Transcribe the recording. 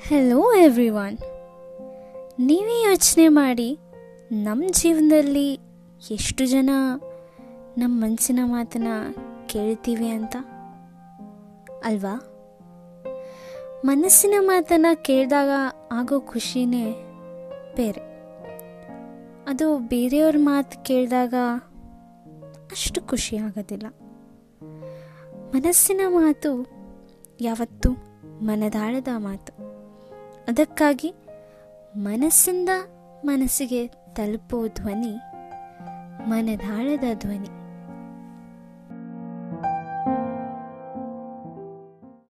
Hello every one ನೀವೇ ಯೋಚನೆ ಮಾಡಿ ನಮ್ಮ ಜೀವನದಲ್ಲಿ ಎಷ್ಟು ಜನ ನಮ್ಮ ಮನಸ್ಸಿನ ಮಾತನ್ನ ಕೇಳ್ತೀವಿ ಅಂತ? ಅಲ್ವಾ? ಮನಸ್ಸಿನ ಮಾತನ್ನು ಕೇಳಿದಾಗ ಆಗೋ ಖುಷಿನೇ ಬೇರೆ. ಅದು ಬೇರೆಯವ್ರ ಮಾತು ಕೇಳಿದಾಗ ಅಷ್ಟು ಖುಷಿ ಆಗೋದಿಲ್ಲ. ಮನಸ್ಸಿನ ಮಾತು ಯಾವತ್ತೂ ಮನದಾಳದ ಮಾತು. ಅದಕ್ಕಾಗಿ ಮನಸ್ಸಿಂದ ಮನಸ್ಸಿಗೆ ತಲುಪೋ ಧ್ವನಿ ಮನದಾಳದ ಧ್ವನಿ.